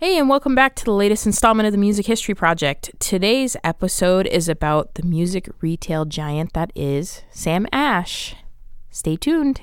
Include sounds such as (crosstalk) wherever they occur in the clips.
Hey, and welcome back to the latest installment of the Music History Project. Today's episode is about the music retail giant that is Sam Ash. Stay tuned.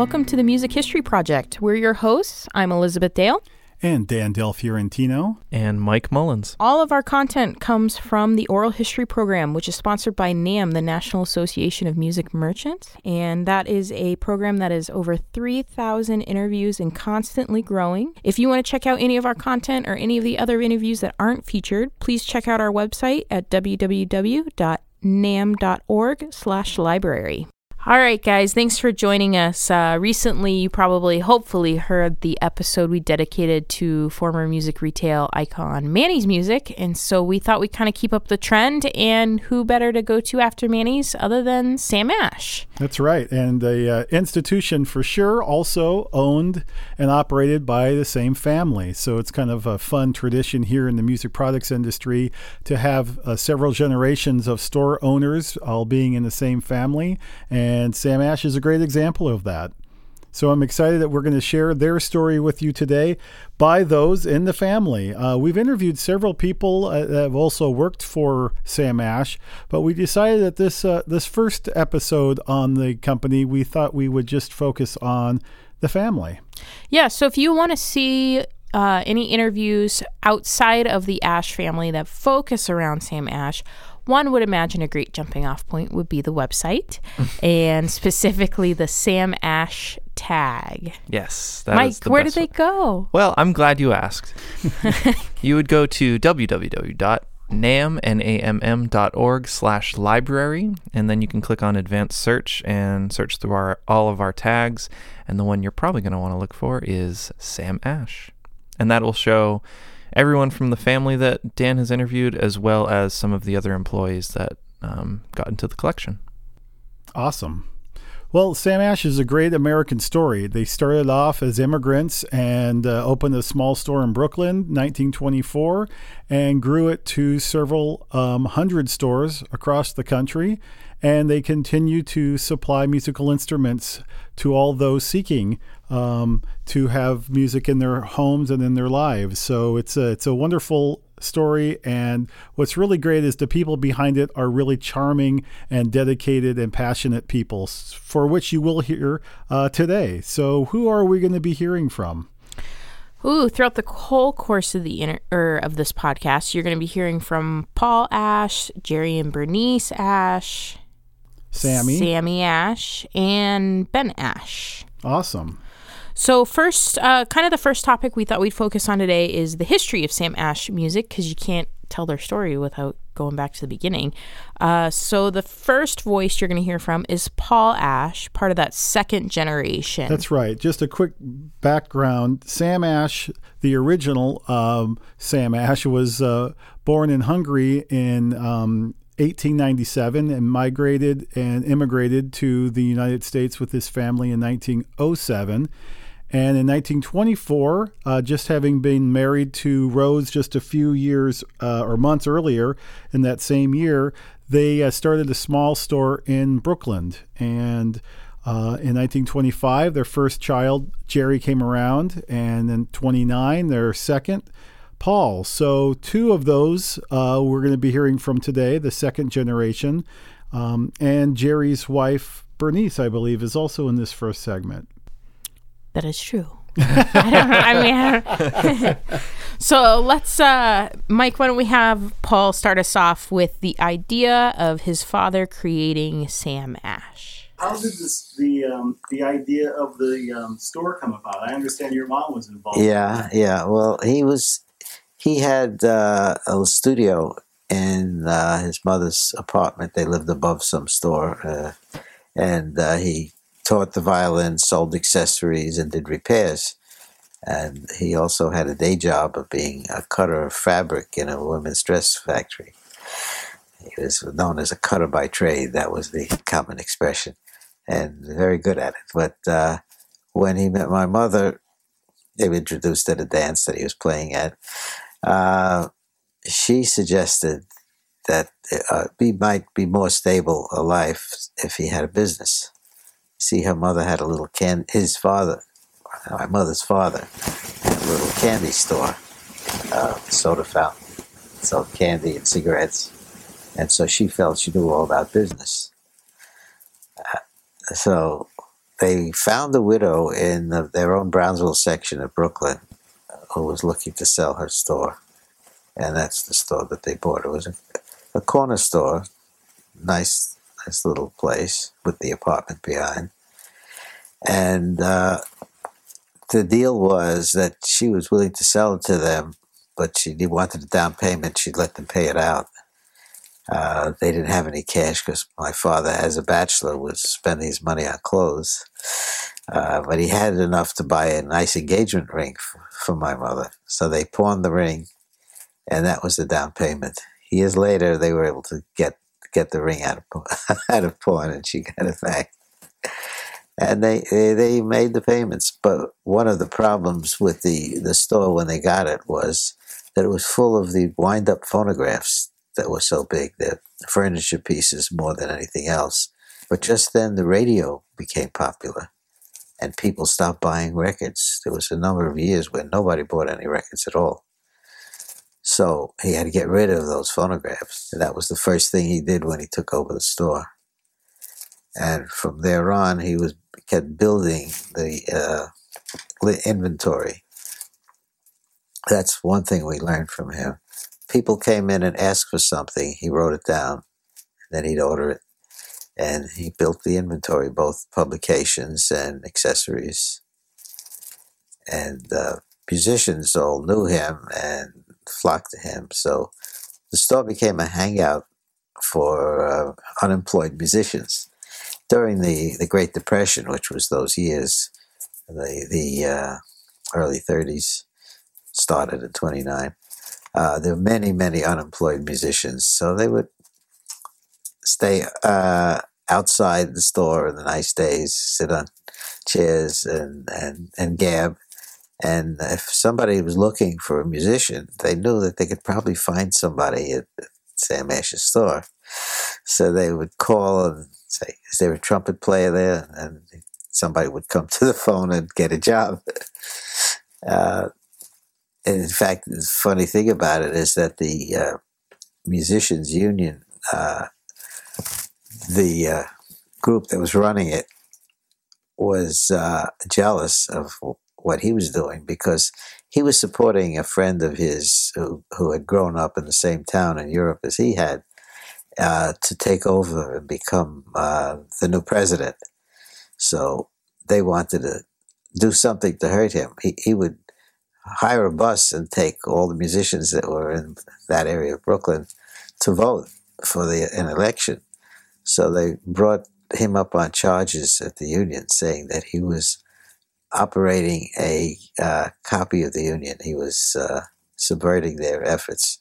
Welcome to the Music History Project. We're your hosts. I'm Elizabeth Dale. And Dan Del Fiorentino. And Mike Mullins. All of our content comes from the Oral History Program, which is sponsored by NAMM, the National Association of Music Merchants. And that is a program that is over 3,000 interviews and constantly growing. If you want to check out any of our content or any of the other interviews that aren't featured, please check out our website at www.namm.org slash library. All right, guys, thanks for joining us. Uh, recently, you probably, hopefully, heard the episode we dedicated to former music retail icon Manny's Music. And so we thought we'd kind of keep up the trend. And who better to go to after Manny's other than Sam Ash? That's right. And the uh, institution, for sure, also owned and operated by the same family. So it's kind of a fun tradition here in the music products industry to have uh, several generations of store owners all being in the same family. And and Sam Ash is a great example of that. So I'm excited that we're going to share their story with you today by those in the family. Uh, we've interviewed several people uh, that have also worked for Sam Ash, but we decided that this uh, this first episode on the company, we thought we would just focus on the family. Yeah. So if you want to see uh, any interviews outside of the Ash family that focus around Sam Ash, one would imagine a great jumping off point would be the website (laughs) and specifically the Sam Ash tag. Yes. Mike, where did they go? Well, I'm glad you asked. (laughs) you would go to www.namm.org slash library, and then you can click on advanced search and search through our, all of our tags. And the one you're probably going to want to look for is Sam Ash. And that will show everyone from the family that Dan has interviewed, as well as some of the other employees that um, got into the collection. Awesome. Well, Sam Ash is a great American story. They started off as immigrants and uh, opened a small store in Brooklyn, 1924, and grew it to several um, hundred stores across the country. And they continue to supply musical instruments to all those seeking um, to have music in their homes and in their lives. So it's a it's a wonderful story, and what's really great is the people behind it are really charming and dedicated and passionate people, for which you will hear uh, today. So who are we going to be hearing from? Ooh, throughout the whole course of the inter- er, of this podcast, you're going to be hearing from Paul Ash, Jerry and Bernice Ash, Sammy, Sammy Ash, and Ben Ash. Awesome. So, first, uh, kind of the first topic we thought we'd focus on today is the history of Sam Ash music because you can't tell their story without going back to the beginning. Uh, so, the first voice you're going to hear from is Paul Ash, part of that second generation. That's right. Just a quick background Sam Ash, the original um, Sam Ash, was uh, born in Hungary in. Um, 1897 and migrated and immigrated to the United States with his family in 1907. And in 1924, uh, just having been married to Rose just a few years uh, or months earlier in that same year, they uh, started a small store in Brooklyn. And uh, in 1925, their first child, Jerry, came around. And in 29, their second, Paul. So, two of those uh, we're going to be hearing from today, the second generation. Um, and Jerry's wife, Bernice, I believe, is also in this first segment. That is true. (laughs) I don't know. I mean, I (laughs) so let's, uh, Mike. Why don't we have Paul start us off with the idea of his father creating Sam Ash? How did this, the um, the idea of the um, store come about? I understand your mom was involved. Yeah, yeah. Well, he was. He had uh, a studio in uh, his mother's apartment. They lived above some store, uh, and uh, he taught the violin, sold accessories, and did repairs. And he also had a day job of being a cutter of fabric in a women's dress factory. He was known as a cutter by trade. That was the common expression, and very good at it. But uh, when he met my mother, they were introduced at a dance that he was playing at. Uh, she suggested that uh, he might be more stable a life if he had a business. See, her mother had a little can. His father, my mother's father, had a little candy store, uh, soda fountain, sold candy and cigarettes, and so she felt she knew all about business. Uh, so they found a widow in the, their own Brownsville section of Brooklyn who was looking to sell her store. And that's the store that they bought. It was a, a corner store, nice, nice little place with the apartment behind. And uh, the deal was that she was willing to sell it to them, but she wanted a down payment. She'd let them pay it out. Uh, they didn't have any cash because my father, as a bachelor, was spending his money on clothes. Uh, but he had enough to buy a nice engagement ring for, for my mother. So they pawned the ring, and that was the down payment. Years later, they were able to get get the ring out of (laughs) out of pawn, and she got it back. And they, they they made the payments. But one of the problems with the the store when they got it was that it was full of the wind up phonographs that were so big, the furniture pieces more than anything else. But just then the radio became popular and people stopped buying records. There was a number of years where nobody bought any records at all. So he had to get rid of those phonographs. And that was the first thing he did when he took over the store. And from there on, he was kept building the uh, inventory. That's one thing we learned from him people came in and asked for something, he wrote it down, then he'd order it. And he built the inventory, both publications and accessories. And uh, musicians all knew him and flocked to him. So the store became a hangout for uh, unemployed musicians. During the, the Great Depression, which was those years, the, the uh, early 30s, started at 29 uh, there were many, many unemployed musicians, so they would stay uh, outside the store in the nice days, sit on chairs and, and, and gab. And if somebody was looking for a musician, they knew that they could probably find somebody at Sam Ash's store. So they would call and say, Is there a trumpet player there? And somebody would come to the phone and get a job. (laughs) Uh, and in fact, the funny thing about it is that the uh, musicians union, uh, the uh, group that was running it, was uh, jealous of what he was doing because he was supporting a friend of his who, who had grown up in the same town in Europe as he had uh, to take over and become uh, the new president. So they wanted to do something to hurt him. He, he would hire a bus and take all the musicians that were in that area of Brooklyn to vote for the an election. So they brought him up on charges at the union, saying that he was operating a uh, copy of the union. He was uh, subverting their efforts.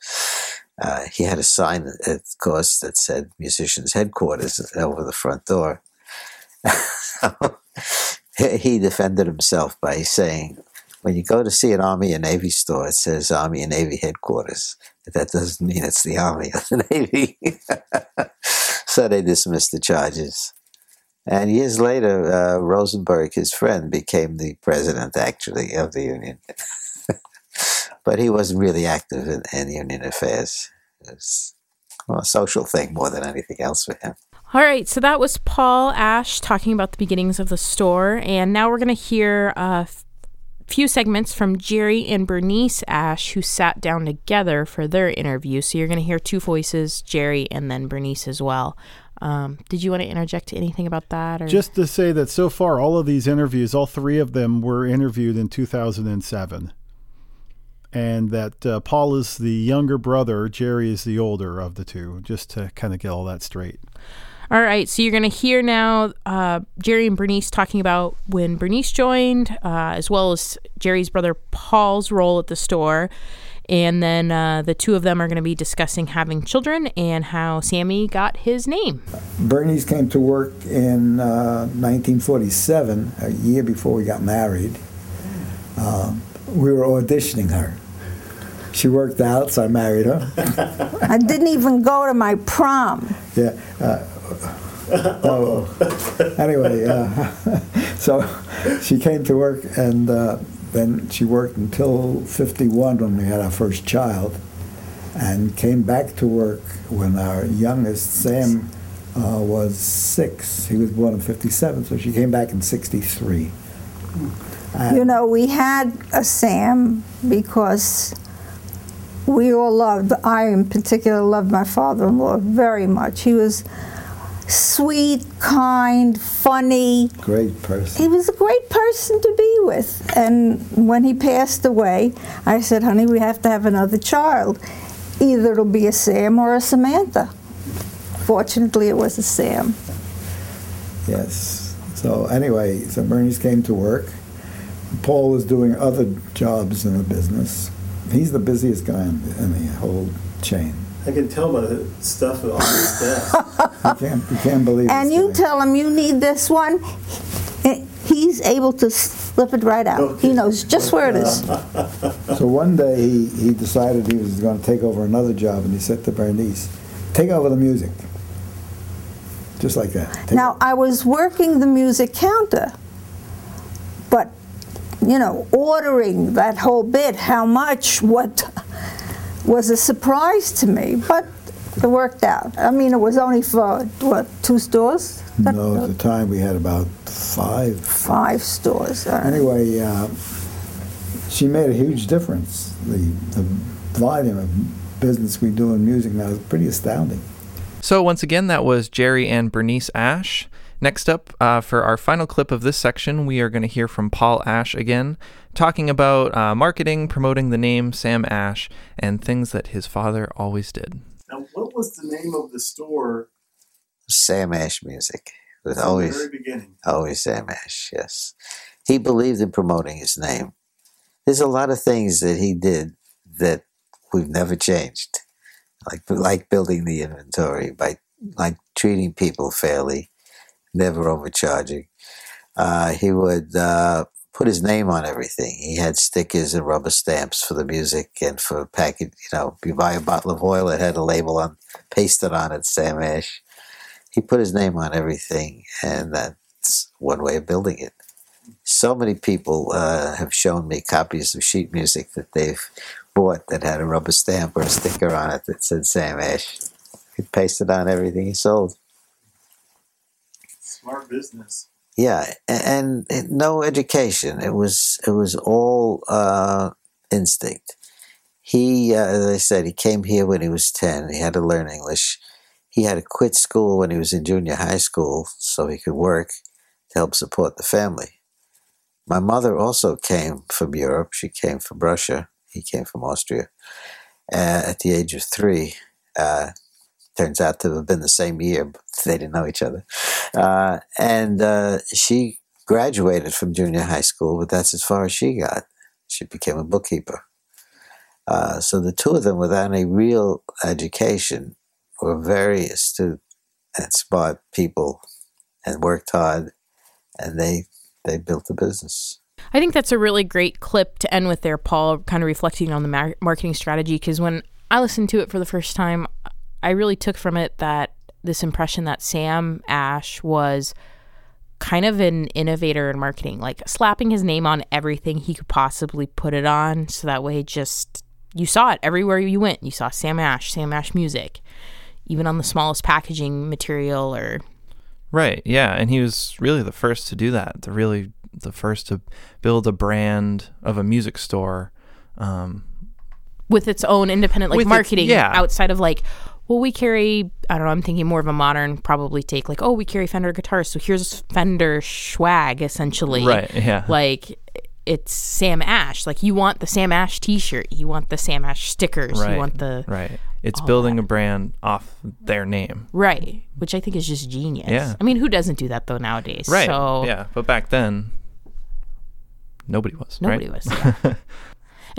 Uh, he had a sign, of course, that said "Musicians Headquarters" over the front door. (laughs) he defended himself by saying, when you go to see an Army and Navy store, it says Army and Navy headquarters. But that doesn't mean it's the Army or the (laughs) Navy. So they dismissed the charges. And years later, uh, Rosenberg, his friend, became the president, actually, of the union. (laughs) but he wasn't really active in, in union affairs. It was well, a social thing more than anything else for him. All right, so that was Paul Ash talking about the beginnings of the store, and now we're going to hear uh, few segments from Jerry and Bernice Ash, who sat down together for their interview. So you're going to hear two voices, Jerry and then Bernice as well. Um, did you want to interject anything about that? Or? Just to say that so far, all of these interviews, all three of them were interviewed in 2007. And that uh, Paul is the younger brother, Jerry is the older of the two, just to kind of get all that straight. All right, so you're going to hear now uh, Jerry and Bernice talking about when Bernice joined, uh, as well as Jerry's brother Paul's role at the store. And then uh, the two of them are going to be discussing having children and how Sammy got his name. Bernice came to work in 1947, uh, a year before we got married. Um, we were auditioning her. She worked out, so I married her. (laughs) I didn't even go to my prom. Yeah. Uh, oh. Anyway, uh, (laughs) so she came to work, and uh, then she worked until 51 when we had our first child, and came back to work when our youngest, Sam, uh, was six. He was born in 57, so she came back in 63. And- You know, we had a Sam because we all loved, I in particular loved my father in law very much. He was sweet, kind, funny. Great person. He was a great person to be with. And when he passed away, I said, honey, we have to have another child. Either it'll be a Sam or a Samantha. Fortunately, it was a Sam. Yes. So anyway, so Bernice came to work. Paul was doing other jobs in the business. He's the busiest guy in the, in the whole chain. I can tell by the stuff on his (laughs) desk. You can't, you can't believe. And this you guy. tell him you need this one, he's able to slip it right out. He knows just where it is. (laughs) So one day he, he decided he was going to take over another job, and he said to Bernice, "Take over the music." Just like that. Take Now, I was working the music counter, but, you know, ordering that whole bit, how much, what, was a surprise to me, but it worked out. I mean, it was only for, what, two stores? No, at the time we had about five. Five stores. all right. Anyway, uh, she made a huge difference. The, the volume of business we do in music now is pretty astounding. So, once again, that was Jerry and Bernice Ash. Next up, uh, for our final clip of this section, we are going to hear from Paul Ash again, talking about uh, marketing, promoting the name Sam Ash, and things that his father always did. now, what was the name of the store Sam Ash music. It was from the always very beginning? always Sam Ash, yes. He believed in promoting his name. There's a lot of things that he did that we've never changed. Like like building the inventory, by like treating people fairly, never overcharging. Uh, he would uh, put his name on everything. He had stickers and rubber stamps for the music and for package. You know, you buy a bottle of oil, it had a label on, pasted on it, Sam Ash. He put his name on everything, and that's one way of building it. So many people uh, have shown me copies of sheet music that they've bought that had a rubber stamp or a sticker on it that said Sam Ash. He pasted on everything he sold. Smart business. Yeah, and, and no education. It was it was all uh, instinct. He, uh, as I said, he came here when he was ten. He had to learn English. He had to quit school when he was in junior high school so he could work to help support the family. My mother also came from Europe. She came from Russia. He came from Austria. Uh, at the age of three, uh, turns out to have been the same year, but they didn't know each other. Uh, and uh, she graduated from junior high school, but that's as far as she got. She became a bookkeeper. Uh, so the two of them, without any real education, were very astute and smart people, and worked hard, and they they built a business. I think that's a really great clip to end with there, Paul, kind of reflecting on the mar- marketing strategy. Because when I listened to it for the first time, I really took from it that this impression that Sam Ash was kind of an innovator in marketing, like slapping his name on everything he could possibly put it on. So that way, just you saw it everywhere you went. You saw Sam Ash, Sam Ash music, even on the smallest packaging material or Right. Yeah, and he was really the first to do that. The really the first to build a brand of a music store. Um, with its own independent like With its- marketing yeah. outside of like well we carry i don't know i'm thinking more of a modern probably take like oh we carry fender guitars so here's fender swag essentially right. Yeah. like it's sam ash like you want the sam ash t-shirt you want the sam ash stickers Right. you want the right. It's building a brand off their name. right which i think is just genius Yeah. i mean who doesn't do that though nowadays Right. so Yeah. But back then, nobody was. Nobody right? was. (laughs) Yeah.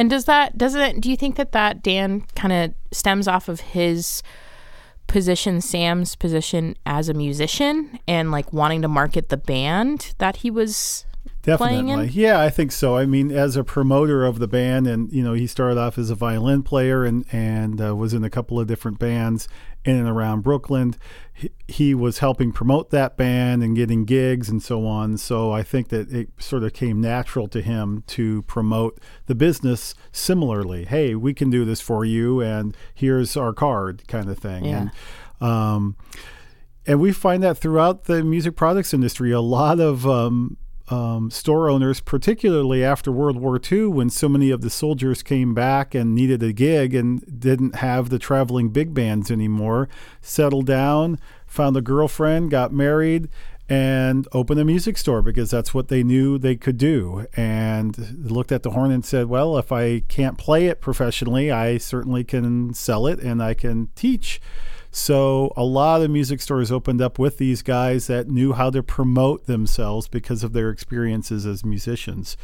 And does that doesn't do you think that that Dan kind of stems off of his position, Sam's position as a musician, and like wanting to market the band that he was Definitely. in? Yeah, I think so. I mean, as a promoter of the band, and you know, he started off as a violin player and and uh, was in a couple of different bands in and around Brooklyn. He, he was helping promote that band and getting gigs and so on. So I think that it sort of came natural to him to promote the business similarly. Hey, we can do this for you, and here's our card, kind of thing. Yeah. And um, and we find that throughout the music products industry, a lot of um, um, store owners, particularly after World War II, when so many of the soldiers came back and needed a gig and didn't have the traveling big bands anymore, settled down, found a girlfriend, got married, and opened a music store because that's what they knew they could do. And looked at the horn and said, Well, if I can't play it professionally, I certainly can sell it and I can teach. So a lot of music stores opened up with these guys that knew how to promote themselves because of their experiences as musicians.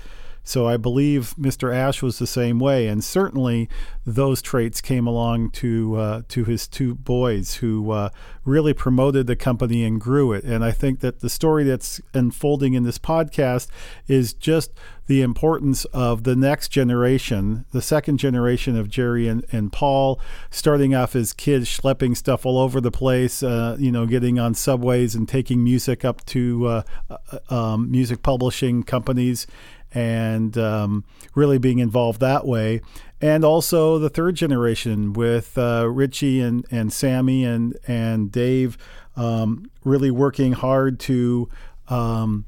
So I believe Mr. Ash was the same way, and certainly those traits came along to uh, to his two boys, who uh, really promoted the company and grew it. And I think that the story that's unfolding in this podcast is just the importance of the next generation, the second generation of Jerry and, and Paul, starting off as kids, schlepping stuff all over the place, uh, you know, getting on subways and taking music up to uh, uh, um, music publishing companies and um, really being involved that way. And also the third generation with uh, Richie and, and Sammy and, and Dave um, really working hard to um,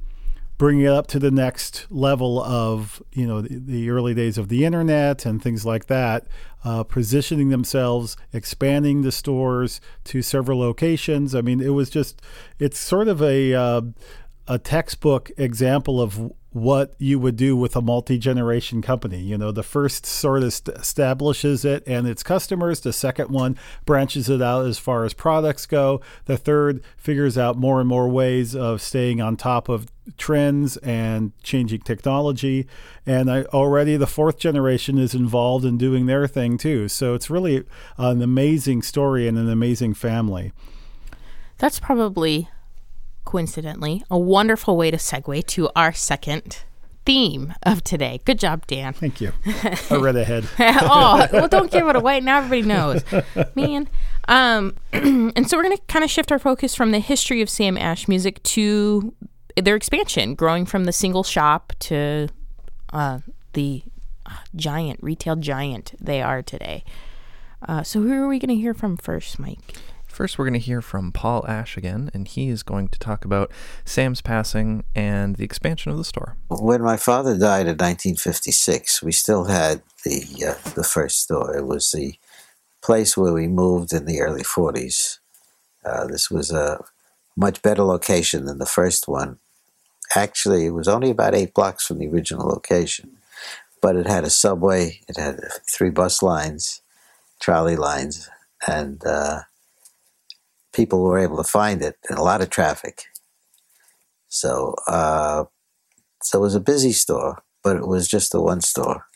bring it up to the next level of you know the, the early days of the internet and things like that uh, positioning themselves expanding the stores to several locations. I mean it was just it's sort of a uh, a textbook example of what you would do with a multi-generation company. You know the first sort of st- establishes it and its customers the second one branches it out as far as products go the third figures out more and more ways of staying on top of trends and changing technology. And I, already the fourth generation is involved in doing their thing too. So it's really an amazing story and an amazing family. That's probably, coincidentally, a wonderful way to segue to our second theme of today. Good job, Dan. thank you (laughs) i read ahead (laughs) oh, well, don't give it away. Now everybody knows, (laughs) man. Um, (clears throat) and so we're going to kind of shift our focus from the history of Sam Ash music to their expansion, growing from the single shop to uh, the giant retail giant they are today. Uh, so who are we going to hear from first, Mike? First, we're going to hear from Paul Ash again, and he is going to talk about Sam's passing and the expansion of the store. When my father died in 1956, we still had the uh, the first store. It was the place where we moved in the early 40s. Uh, this was a much better location than the first one. Actually, it was only about eight blocks from the original location, but it had a subway, it had three bus lines, trolley lines, and uh, people were able to find it, and a lot of traffic. So, uh, so it was a busy store, but it was just the one store.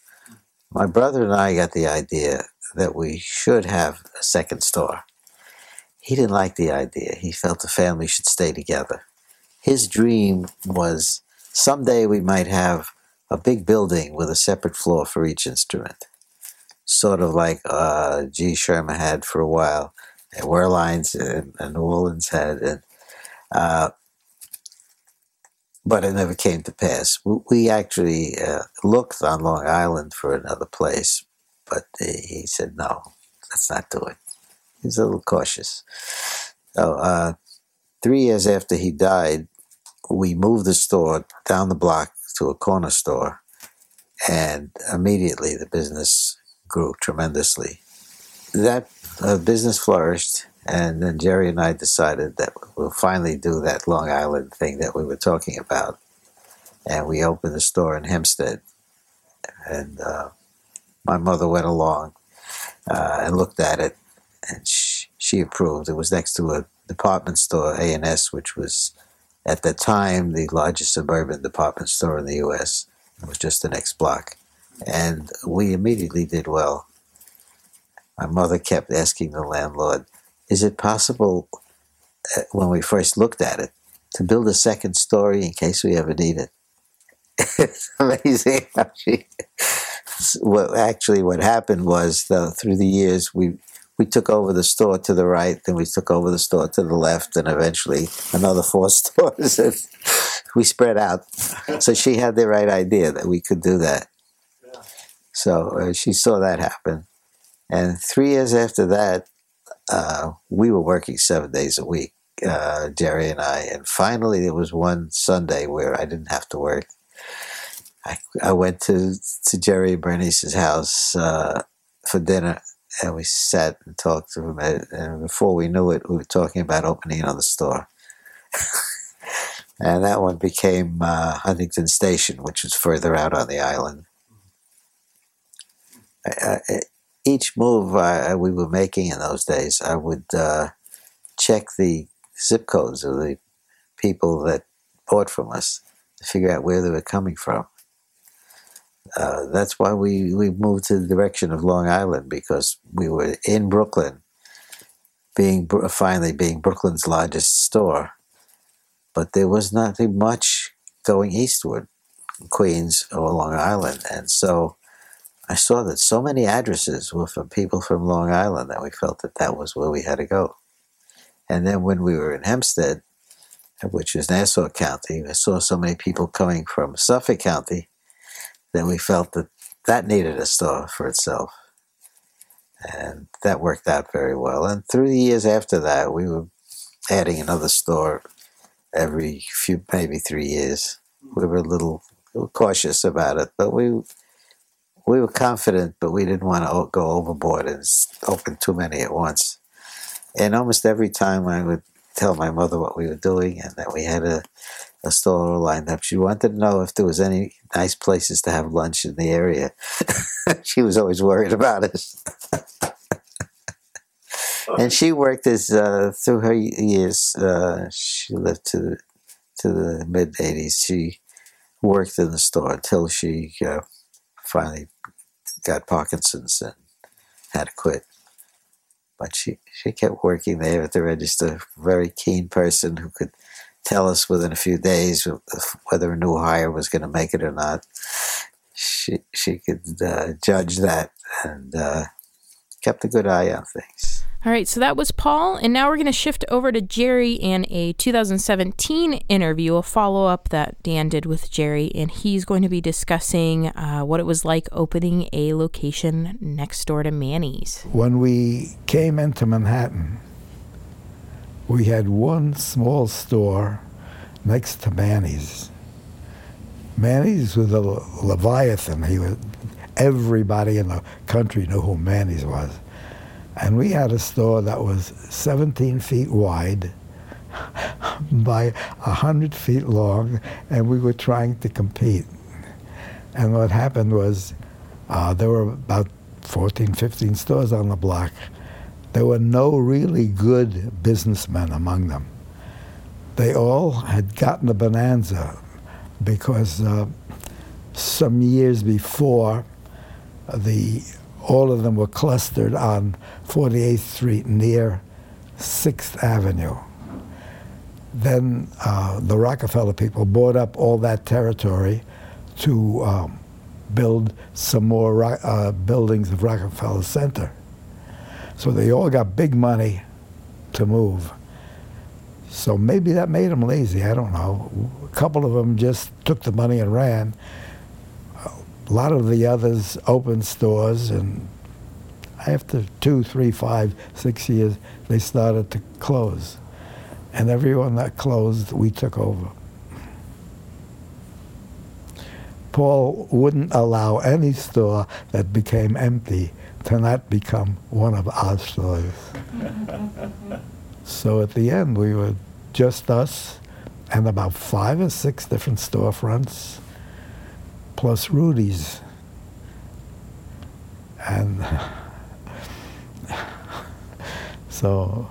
My brother and I got the idea that we should have a second store. He didn't like the idea. He felt the family should stay together. His dream was someday we might have a big building with a separate floor for each instrument, sort of like uh, G. Schirmer had for a while, and Werlein's and, and New Orleans had, and uh, but it never came to pass. We, actually uh, looked on Long Island for another place, but he said no, let's not do it. He was a little cautious. So uh, three years after he died, we moved the store down the block to a corner store, and immediately the business grew tremendously. That uh, business flourished, and then Jerry and I decided that we'll finally do that Long Island thing that we were talking about, and we opened a store in Hempstead. And uh, my mother went along uh, and looked at it, and she, she approved. It was next to a department store, A and S, which was at the time the largest suburban department store in the U.S. It was just the next block, and we immediately did well. My mother kept asking the landlord, "Is it possible?" uh, When we first looked at it, to build a second story in case we ever need it. (laughs) it's amazing how she. What actually what happened was though through the years we we took over the store to the right, then we took over the store to the left, and eventually another four (laughs) stores. And we spread out. So she had the right idea that we could do that. So uh, she saw that happen. And three years after that, uh, we were working seven days a week, uh, Jerry and I. And finally, there was one Sunday where I didn't have to work. I, I went to, to Jerry Bernice's house uh, for dinner, and we sat and talked to him. And before we knew it, we were talking about opening another store. (laughs) and that one became uh, Huntington Station, which was further out on the island. I, I, each move I, we were making in those days, I would uh, check the zip codes of the people that bought from us to figure out where they were coming from. Uh, that's why we, we moved to the direction of Long Island because we were in Brooklyn, being finally being Brooklyn's largest store, but there was nothing much going eastward, Queens or Long Island, and so I saw that so many addresses were from people from Long Island that we felt that that was where we had to go. And then when we were in Hempstead, which is Nassau County, I saw so many people coming from Suffolk County that we felt that that needed a store for itself. And that worked out very well. And through the years after that, we were adding another store every few, maybe three years. We were a little cautious about it, but we we were confident, but we didn't want to go overboard and open too many at once. And almost every time I would tell my mother what we were doing and that we had a, a store lined up, she wanted to know if there was any nice places to have lunch in the area. (laughs) she was always worried about us. (laughs) and she worked as uh, through her years. Uh, she lived to to the mid '80s. She worked in the store until she uh, finally got Parkinson's and had to quit. But she, she kept working there at the register. Very keen person who could tell us within a few days whether a new hire was going to make it or not. She she could uh, judge that and uh, kept a good eye on things. All right, so that was Paul, and now we're going to shift over to Jerry and a 2017 interview, a follow up that Dan did with Jerry, and he's going to be discussing uh, what it was like opening a location next door to Manny's. When we came into Manhattan, we had one small store next to Manny's. Manny's was a Leviathan. He was everybody in the country knew who Manny's was. And we had a store that was 17 feet wide by 100 feet long, and we were trying to compete. And what happened was uh, there were about 14, 15 stores on the block. There were no really good businessmen among them. They all had gotten a bonanza because uh, some years before, the all of them were clustered on 48th Street near 6th Avenue. Then uh, the Rockefeller people bought up all that territory to um, build some more uh, buildings of Rockefeller Center. So they all got big money to move. So maybe that made them lazy. I don't know. A couple of them just took the money and ran a lot of the others opened stores, and after two, three, five, six years, they started to close. And everyone that closed, we took over. Paul wouldn't allow any store that became empty to not become one of our stores. so at the end, we were just us and about five or six different storefronts plus Rudy's. And (laughs) so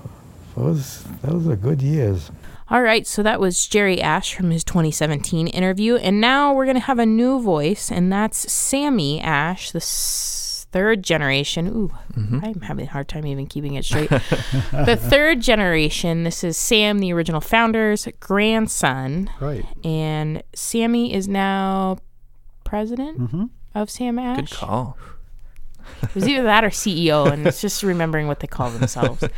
those those are good years. All right, so that was Jerry Ash from his 2017 interview, and now we're gonna have a new voice, and that's Sammy Ash, the third generation. Ooh, mm-hmm. I'm having a hard time even keeping it straight. (laughs) the third generation. This is Sam, the original founder's grandson, Right. and Sammy is now president Mm-hmm. of Sam Ash. Good call. It was either that or CEO, and it's just remembering what they call themselves. (laughs)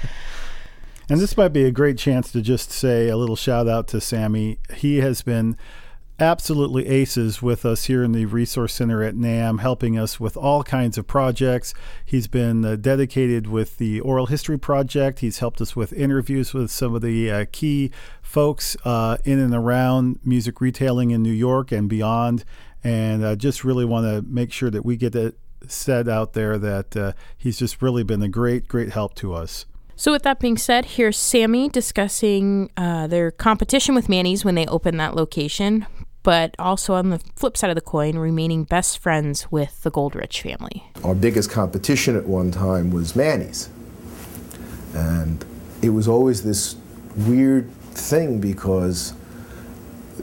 And this might be a great chance to just say a little shout out to Sammy. He has been absolutely aces with us here in the Resource Center at NAMM, helping us with all kinds of projects. He's been uh, dedicated with the Oral History Project. He's helped us with interviews with some of the uh, key folks uh, in and around music retailing in New York and beyond. And I just really want to make sure that we get it said out there that uh, he's just really been a great, great help to us. So, with that being said, here's Sammy discussing uh, their competition with Manny's when they opened that location, but also on the flip side of the coin, remaining best friends with the Goldrich family. Our biggest competition at one time was Manny's. And it was always this weird thing because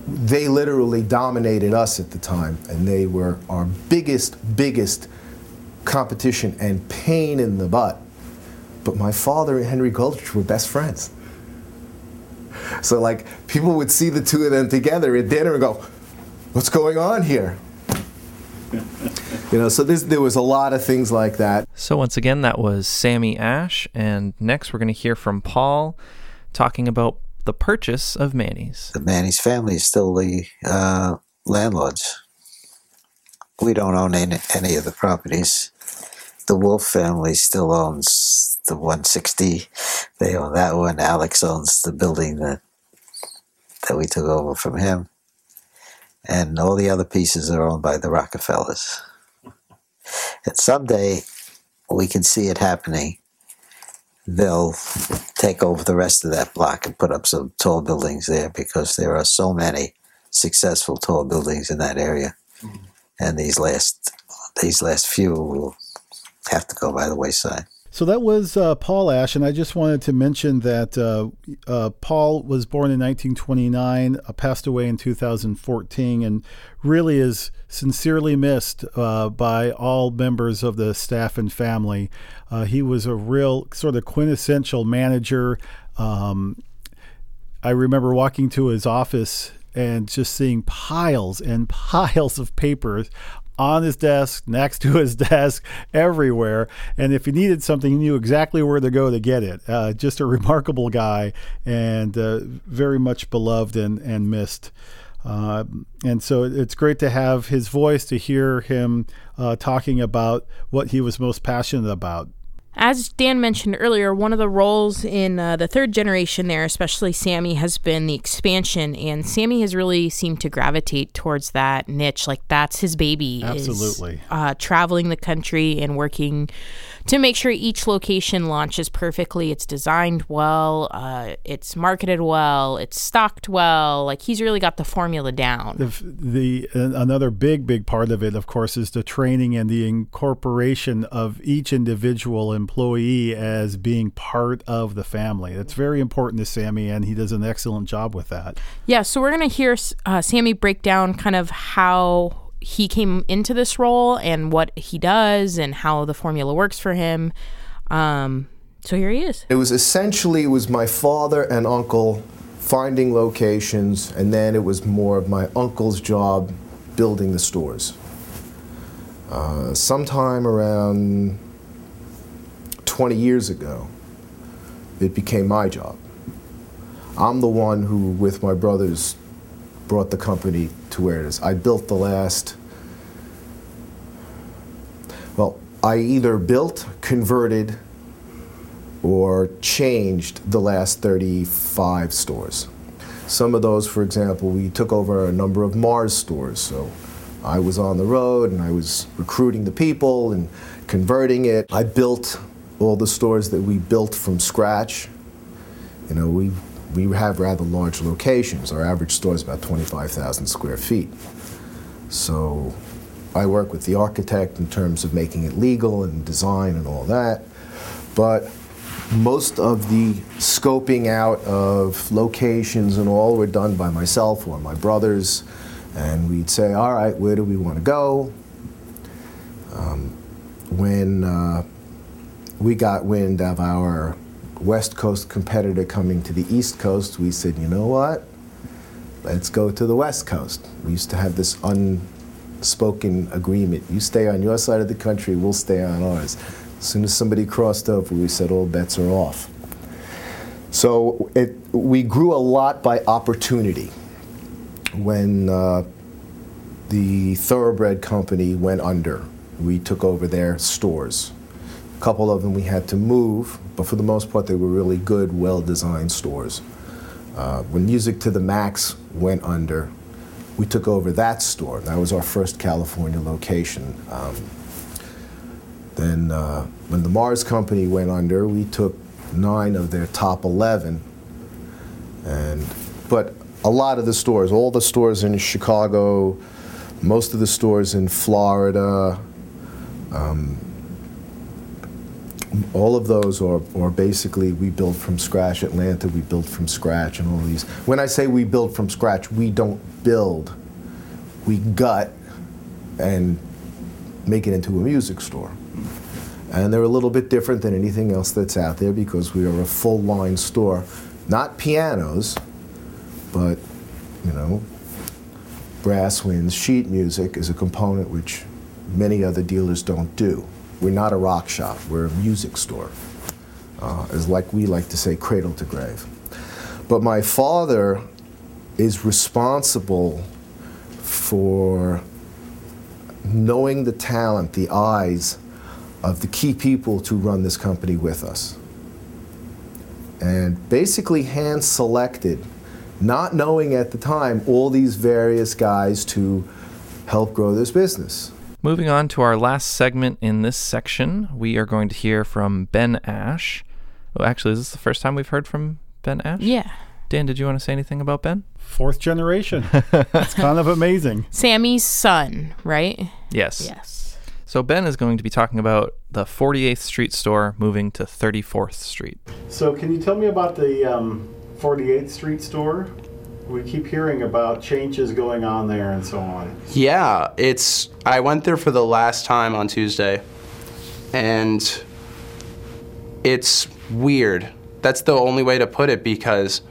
they literally dominated us at the time, and they were our biggest, biggest competition and pain in the butt. But my father and Henry Goldrich were best friends. So, like, people would see the two of them together at dinner and go, What's going on here? You know, so this, there was a lot of things like that. So, once again, that was Sammy Ash. And next, we're going to hear from Paul talking about the purchase of Manny's. The Manny's family is still the uh, landlords. We don't own any, any of the properties. The Wolf family still owns the 160. They own that one. Alex owns the building that that we took over from him. And all the other pieces are owned by the Rockefellers. And someday we can see it happening. They'll take over the rest of that block and put up some tall buildings there because there are so many successful tall buildings in that area. Mm-hmm. And these last these last few will have to go by the wayside. So that was uh, Paul Ash, and I just wanted to mention that uh, uh, Paul was born in 1929, uh, passed away in 2014, and really is sincerely missed uh, by all members of the staff and family. Uh, he was a real sort of quintessential manager. Um, I remember walking to his office and just seeing piles and (laughs) piles of papers on his desk, next to his (laughs) desk, everywhere. And if he needed something, he knew exactly where to go to get it. Uh, just a remarkable guy and uh, very much beloved and, and missed. Uh, and so it's great to have his voice, to hear him uh, talking about what he was most passionate about. As Dan mentioned earlier, one of the roles in uh, the third generation there, especially Sammy, has been the expansion, and Sammy has really seemed to gravitate towards that niche. Like that's his baby. is, Absolutely. uh, traveling the country and working to make sure each location launches perfectly. It's designed well, uh, it's marketed well, it's stocked well. Like he's really got the formula down. The, the uh, another big big part of it, of course, is the training and the incorporation of each individual employee as being part of the family. That's very important to Sammy, and he does an excellent job with that. Yeah, so we're going to hear uh, Sammy break down kind of how he came into this role and what he does and how the formula works for him. Um, so here he is. It was essentially it was my father and uncle finding locations, and then it was more of my uncle's job building the stores. Uh, sometime around 20 years ago, it became my job. I'm the one who, with my brothers, brought the company to where it is. I built the last, well, I either built, converted, or changed the last 35 stores. Some of those, for example, we took over a number of Mars stores. So I was on the road and I was recruiting the people and converting it. I built all the stores that we built from scratch. You know, we, we have rather large locations. Our average store is about 25,000 square feet. So I work with the architect in terms of making it legal and design and all that. But most of the scoping out of locations and all were done by myself or my brothers. And we'd say, all right, where do we want to go? Um, when uh, we got wind of our West Coast competitor coming to the East Coast, we said, you know what? Let's go to the West Coast. We used to have this unspoken agreement. You stay on your side of the country, we'll stay on ours. As soon as somebody crossed over, we said all bets are off. So it, we grew a lot by opportunity. When uh, the Thoroughbred Company went under, we took over their stores. A couple of them we had to move, but for the most part, they were really good, well designed stores. Uh, when Music to the Max went under, we took over that store. That was our first California location. Um, then, uh, when the Mars Company went under, we took nine of their top 11. And, but a lot of the stores, all the stores in Chicago, most of the stores in Florida, um, all of those are, are basically we build from scratch. Atlanta, we build from scratch, and all these. When I say we build from scratch, we don't build, we gut and make it into a music store. And they're a little bit different than anything else that's out there because we are a full line store. Not pianos, but, you know, brass winds, sheet music is a component which many other dealers don't do. We're not a rock shop, we're a music store. Uh, as like we like to say, cradle to grave. But my father is responsible for knowing the talent, the eyes of the key people to run this company with us. And basically hand selected, not knowing at the time all these various guys to help grow this business. Moving on to our last segment in this section, we are going to hear from Ben Ash. Oh, actually, is this the first time we've heard from Ben Ash? Yeah. Dan, did you want to say anything about Ben? Fourth generation. (laughs) That's kind of amazing. Sammy's son, right? Yes. Yes. So Ben is going to be talking about the 48th Street store moving to 34th Street. So, can you tell me about the um, 48th Street store? We keep hearing about changes going on there and so on. Yeah, it's. I went there for the last time on Tuesday, and it's weird. That's the only way to put it because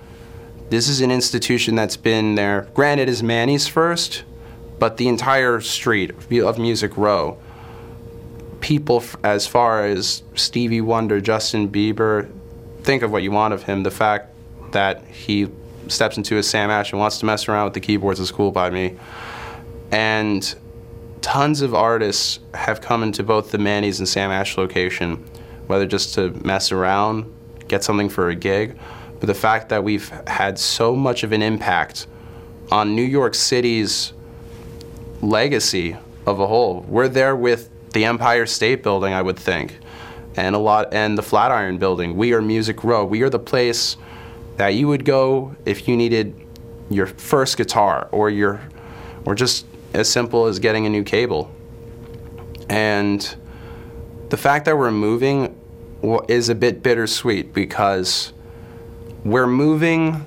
this is an institution that's been there. Granted, is Manny's first, but the entire street of Music Row, people as far as Stevie Wonder, Justin Bieber, think of what you want of him. The fact that he steps into a Sam Ash and wants to mess around with the keyboards is cool by me. And tons of artists have come into both the Manny's and Sam Ash location, whether just to mess around, get something for a gig, but the fact that we've had so much of an impact on New York City's legacy of a whole. We're there with the Empire State Building, I would think, and a lot, and the Flatiron Building. We are Music Row. We are the place that you would go if you needed your first guitar or your, or just as simple as getting a new cable. And the fact that we're moving is a bit bittersweet because we're moving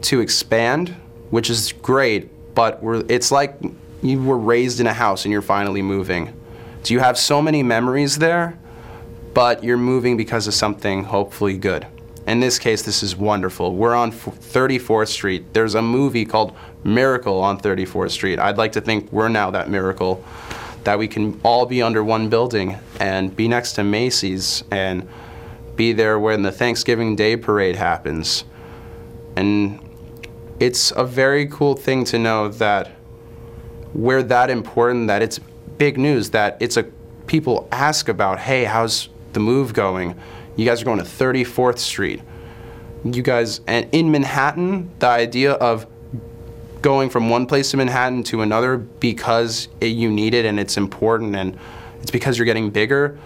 to expand, which is great, but we're, it's like you were raised in a house and you're finally moving. So you have so many memories there, but you're moving because of something hopefully good. In this case, this is wonderful. We're on 34th Street. There's a movie called Miracle on 34th Street. I'd like to think we're now that miracle that we can all be under one building and be next to Macy's and be there when the Thanksgiving Day parade happens. And it's a very cool thing to know that we're that important that it's big news that it's a people ask about, "Hey, how's the move going? You guys are going to 34th Street." You guys and in Manhattan, the idea of going from one place in Manhattan to another because it, you need it and it's important and it's because you're getting bigger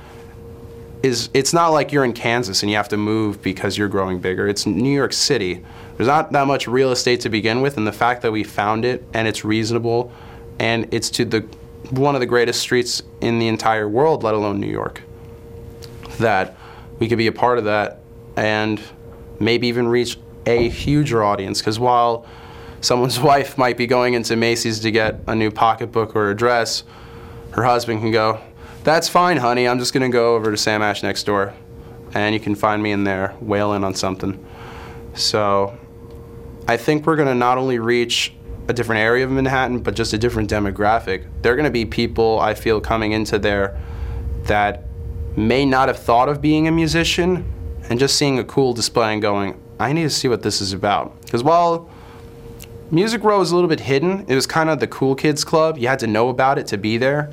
is it's not like you're in Kansas and you have to move because you're growing bigger. It's New York City. There's not that much real estate to begin with, and the fact that we found it and it's reasonable, and it's to the one of the greatest streets in the entire world, let alone New York, that we could be a part of that and maybe even reach a huger audience. Because while someone's (laughs) wife might be going into Macy's to get a new pocketbook or a dress, her husband can go, That's fine, honey. I'm just gonna go over to Sam Ash next door, and you can find me in there wailing on something. So, I think we're gonna not only reach a different area of Manhattan, but just a different demographic. There are gonna be people I feel coming into there that may not have thought of being a musician, and just seeing a cool display and going, I need to see what this is about. Because while Music Row was a little bit hidden, it was kind of the cool kids club. You had to know about it to be there.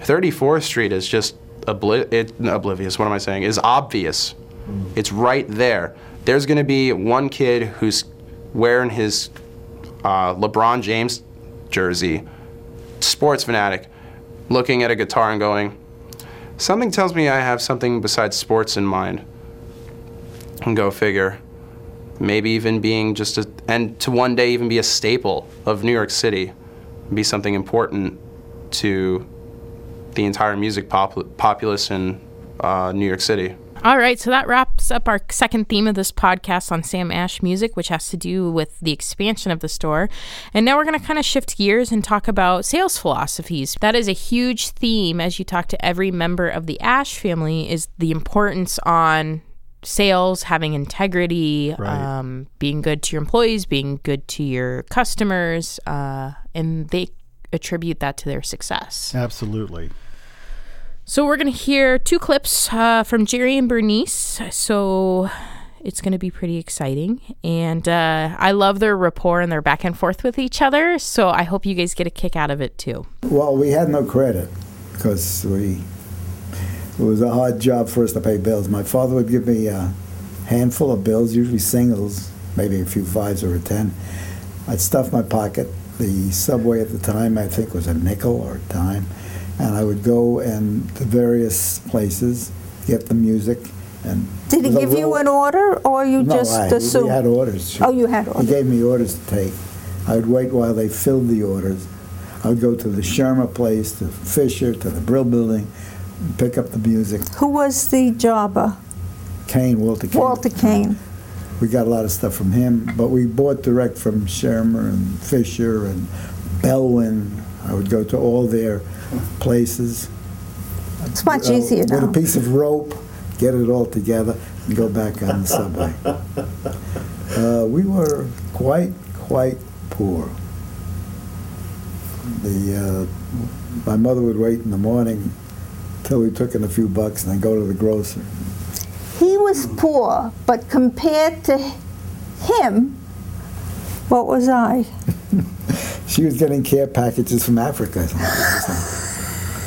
34th Street is just obli- it, oblivious. What am I saying? Is obvious. It's right there. There's going to be one kid who's wearing his uh, LeBron James jersey, sports fanatic, looking at a guitar and going, something tells me I have something besides sports in mind. And go figure. Maybe even being just a, and to one day even be a staple of New York City, be something important to the entire music pop- populace in uh, New York City. All right, so that wraps up our second theme of this podcast on Sam Ash music, which has to do with the expansion of the store. And now we're going to kind of shift gears and talk about sales philosophies. That is a huge theme as you talk to every member of the Ash family is the importance on sales, having integrity, Right. um, being good to your employees, being good to your customers, uh, and they attribute that to their success. Absolutely. So we're gonna hear two clips uh, from Jerry and Bernice. So it's gonna be pretty exciting, and uh, I love their rapport and their back and forth with each other. So I hope you guys get a kick out of it too. Well, we had no credit because we it was a hard job for us to pay bills. My father would give me a handful of bills, usually singles, maybe a few fives or a ten. I'd stuff my pocket. The subway at the time, I think, was a nickel or a dime, and I would go and to various places get the music. And Did he give you an order, or you no, just I, assumed? We had orders. Oh, you had orders. He orders. gave me orders to take. I would wait while they filled the orders. I would go to the Schirmer place, to Fischer, to the Brill Building, pick up the music. Who was the jobber? Kane, Walter Kane. Walter Kane. We got a lot of stuff from him, but we bought direct from Schirmer and Fischer and Belwin. I would go to all their places. It's much uh, easier With a piece of rope, get it all together, and go back on the subway. Uh, we were quite, quite poor. The uh, my mother would wait in the morning till we took in a few bucks and then go to the grocer. He was poor, but compared to him, what was I? (laughs) She was getting care packages from Africa.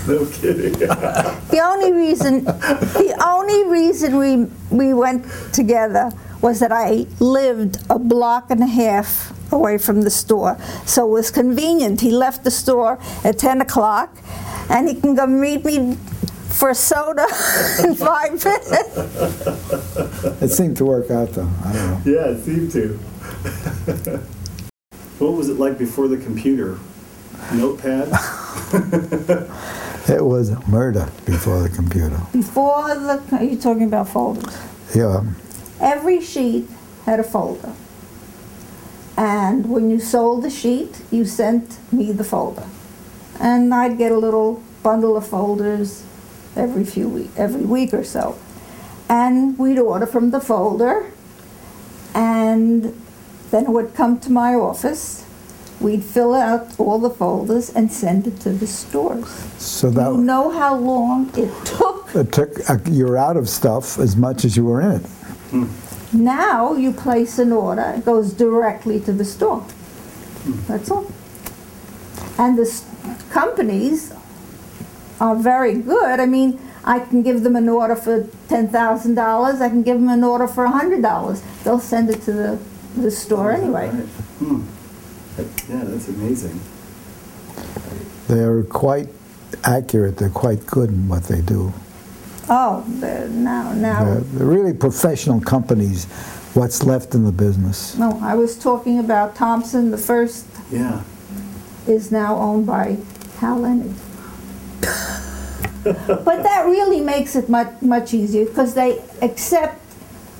(laughs) No kidding. The only reason, the only reason we we went together was that I lived a block and a half away from the store, so it was convenient. He left the store at 10 o'clock, and he can go meet me for a soda (laughs) in five minutes. It seemed to work out though. I don't know. yeah, it seemed to. (laughs) what was it like before the computer? Notepad? It was murder before the computer. Before the, are you talking about folders? Yeah. Every sheet had a folder. And when you sold the sheet, you sent me the folder. And I'd get a little bundle of folders every few week, every week or so. And we'd order from the folder, and then it would come to my office. We'd fill out all the folders and send it to the stores. So that You know how long it took it took uh, you're out of stuff as much as you were in it. Hmm. Now you place an order, it goes directly to the store. Hmm. That's all. And the companies are very good. I mean, I can give them an order for $10,000, I can give them an order for $100. They'll send it to the, the store anyway. Right. Yeah, that's amazing. They're quite accurate. They're quite good in what they do. Oh, they're now, They're, they're really professional companies. What's left in the business? no, I was talking about Thompson, the first Yeah. is now owned by Hal Leonard. but that really makes it much, much easier because they accept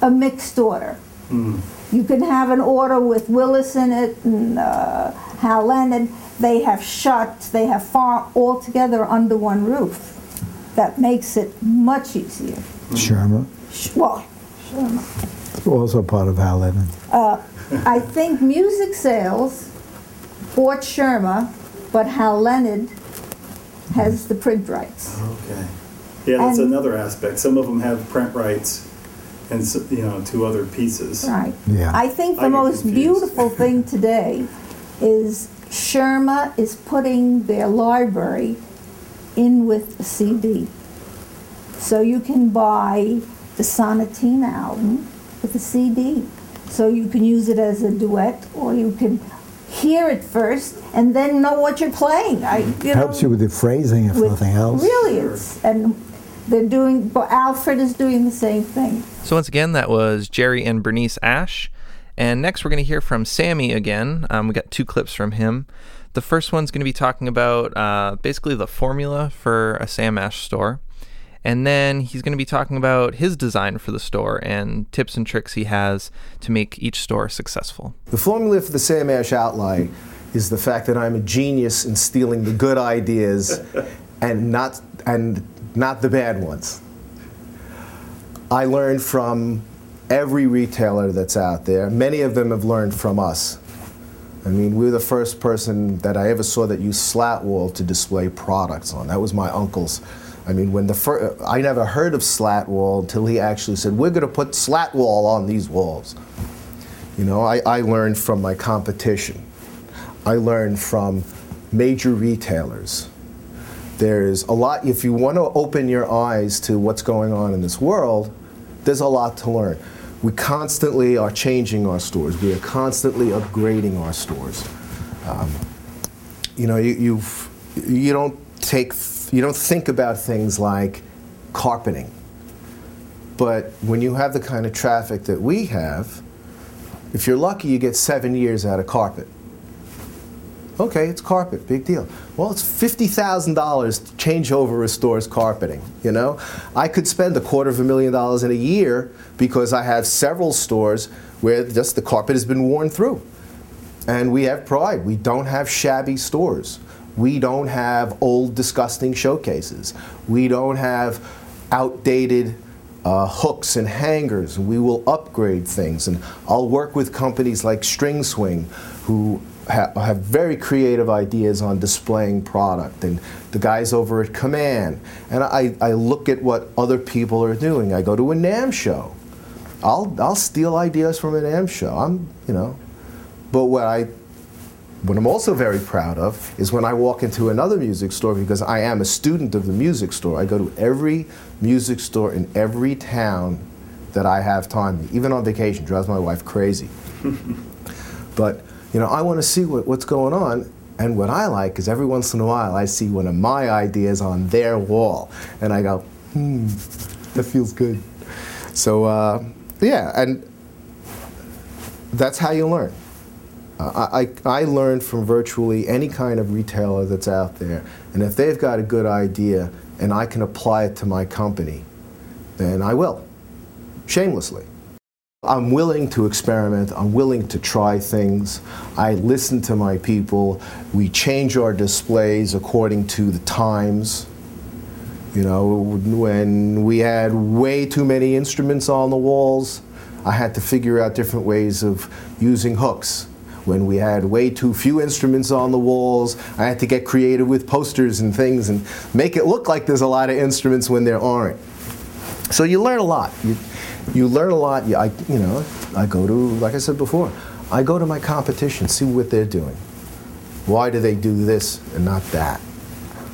a mixed order. Hmm. You can have an order with Willis in it and uh, Hal Leonard. They have shut, they have farm all together under one roof. that makes it much easier. Schirmer, Sh- Well, also part of Hal Leonard. I think music sales bought Schirmer, but Hal Leonard has the print rights. Okay. Yeah, that's And- another aspect. Some of them have print rights, and s- you know, to other pieces. Right. Yeah. I think the get most confused. beautiful thing today is Schirmer is putting their library in with a CD. So you can buy the Sonatina album with a CD. So you can use it as a duet, or you can hear it first and then know what you're playing. I, you Helps know, you with the phrasing, if with- nothing else. Really, it's and they're doing. But Alfred is doing the same thing. So once again, that was Jerry and Bernice Ash. And next, we're going to hear from Sammy again. Um, we got two clips from him. The first one's going to be talking about uh, basically the formula for a Sam Ash store. And then he's going to be talking about his design for the store and tips and tricks he has to make each store successful. The formula for the Sam Ash outline is the fact that I'm a genius in stealing the good ideas and not and not the bad ones. I learned from every retailer that's out there. Many of them have learned from us. I mean, we were the first person that I ever saw that used slat wall to display products on. That was my uncle's. I mean, when the fir- I never heard of slat wall until he actually said, "We're going to put slat wall on these walls." You know, I, I learned from my competition. I learned from major retailers. There's a lot, if you want to open your eyes to what's going on in this world, there's a lot to learn. We constantly are changing our stores, we are constantly upgrading our stores. Um, you know, you, you've, you don't take, you don't think about things like carpeting. But when you have the kind of traffic that we have, if you're lucky, you get seven years out of carpet. Okay, it's carpet, big deal. Well, it's fifty thousand dollars to change over a store's carpeting. You know, I could spend a quarter of a million dollars in a year because I have several stores where just the carpet has been worn through, and we have pride. We don't have shabby stores. We don't have old, disgusting showcases. We don't have outdated uh, hooks and hangers. We will upgrade things, and I'll work with companies like String Swing, who ha- have very creative ideas on displaying product, and the guys over at Command. And I, I look at what other people are doing. I go to a NAMM show. I'll I'll steal ideas from a NAMM show. I'm you know, but what I what I'm also very proud of is when I walk into another music store because I am a student of the music store. I go to every music store in every town that I have time, even on vacation, drives my wife crazy. (laughs) but you know, I want to see what, what's going on. And what I like is every once in a while I see one of my ideas on their wall, and I go, hmm, that feels good. So uh, yeah, and that's how you learn. I, I I learned from virtually any kind of retailer that's out there, and if they've got a good idea and I can apply it to my company, then I will, shamelessly. I'm willing to experiment. I'm willing to try things. I listen to my people. We change our displays according to the times. You know, when we had way too many instruments on the walls, I had to figure out different ways of using hooks. When we had way too few instruments on the walls, I had to get creative with posters and things and make it look like there's a lot of instruments when there aren't. So you learn a lot. You, you learn a lot. I, you know, I go to, like I said before, I go to my competition, see what they're doing. Why do they do this and not that?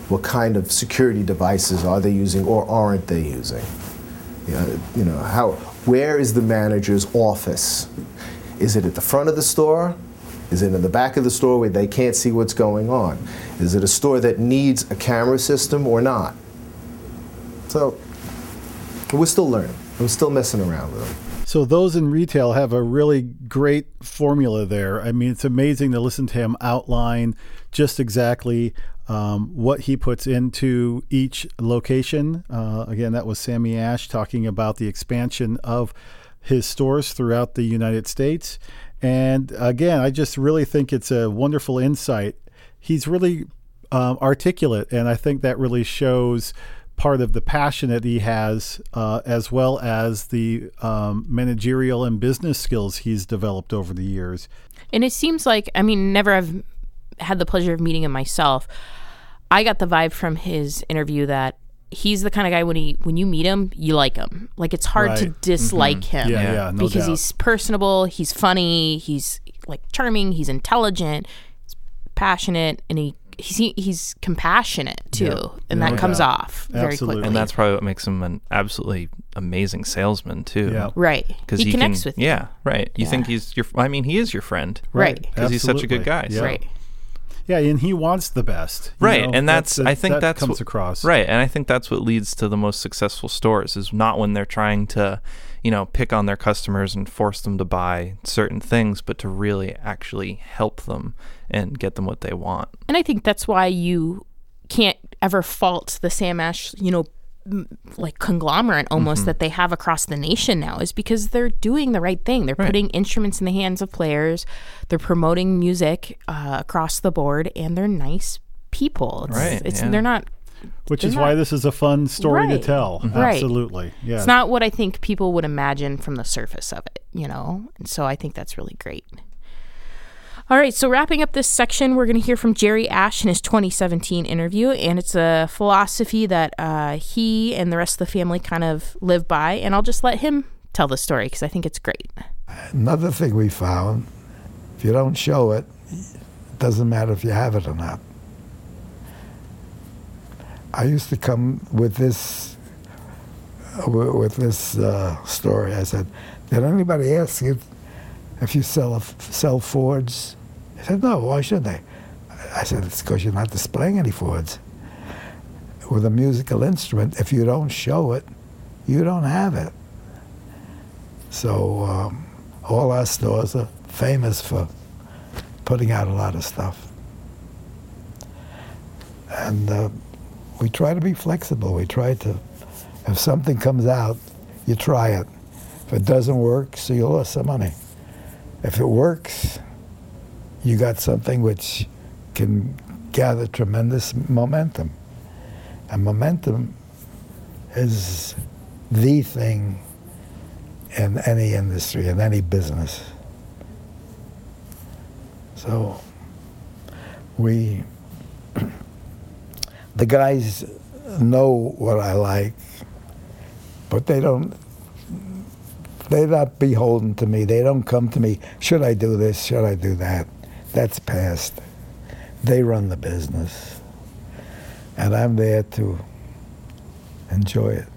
What kind of security devices are they using or aren't they using? You know, how, where is the manager's office? Is it at the front of the store? Is it in the back of the store where they can't see what's going on? Is it a store that needs a camera system or not? So we're still learning. I'm still messing around with them. So those in retail have a really great formula there. I mean, it's amazing to listen to him outline just exactly um, what he puts into each location. Uh, again, that was Sammy Ash talking about the expansion of his stores throughout the United States. And again, I just really think it's a wonderful insight. He's really um, articulate, and I think that really shows part of the passion that he has, uh, as well as the um, managerial and business skills he's developed over the years. And it seems like, I mean, never have had the pleasure of meeting him myself. I got the vibe from his interview that he's the kind of guy when he when you meet him, you like him. Like it's hard to Right. dislike him. Yeah, yeah, no because doubt. he's personable, he's funny, he's like charming, he's intelligent, he's passionate, and he he's he's compassionate too, Yeah, and no that comes doubt. off very Absolutely. quickly. and that's probably what makes him an absolutely amazing salesman too. Yeah. right. because he, connects with you. Yeah, right. You think he's your? I mean, he is your friend, Right. Because he's such a good guy. Absolutely. so- Right. Yeah, and he wants the best. Right, know? and that's, I think that that's comes what, across. Right, and I think that's what leads to the most successful stores is not when they're trying to, you know, pick on their customers and force them to buy certain things, but to really actually help them and get them what they want. And I think that's why you can't ever fault the Sam Ash, you know, m- like conglomerate almost that they have across the nation now is because they're doing the right thing. They're putting instruments in the hands of players. They're promoting music uh, across the board, and they're nice people. It's, Right, It's yeah. they're not. Which They're is why this is a fun story to Right. tell. Right. Absolutely. Yeah. It's not what I think people would imagine from the surface of it, you know. And so I think that's really great. All right, so wrapping up this section, we're going to hear from Jerry Ash in his 2017 interview, and it's a philosophy that uh, he and the rest of the family kind of live by. And I'll just let him tell the story because I think it's great. Another thing we found, if you don't show it, it doesn't matter if you have it or not. I used to come with this uh, with this uh, story. I said, "Did anybody ask you if you sell sell Fords?" He said, "No. Why should they?" I said, "It's because you're not displaying any Fords. With a musical instrument, if you don't show it, you don't have it." So um, all our stores are famous for putting out a lot of stuff. And uh, we try to be flexible. We try to, if something comes out, you try it. If it doesn't work, so you lost some money. If it works, you got something which can gather tremendous momentum. And momentum is the thing in any industry, in any business. So we, (clears throat) the guys know what I like, but they don't, they're not beholden to me. They don't come to me, should I do this, should I do that? That's past. They run the business. And I'm there to enjoy it.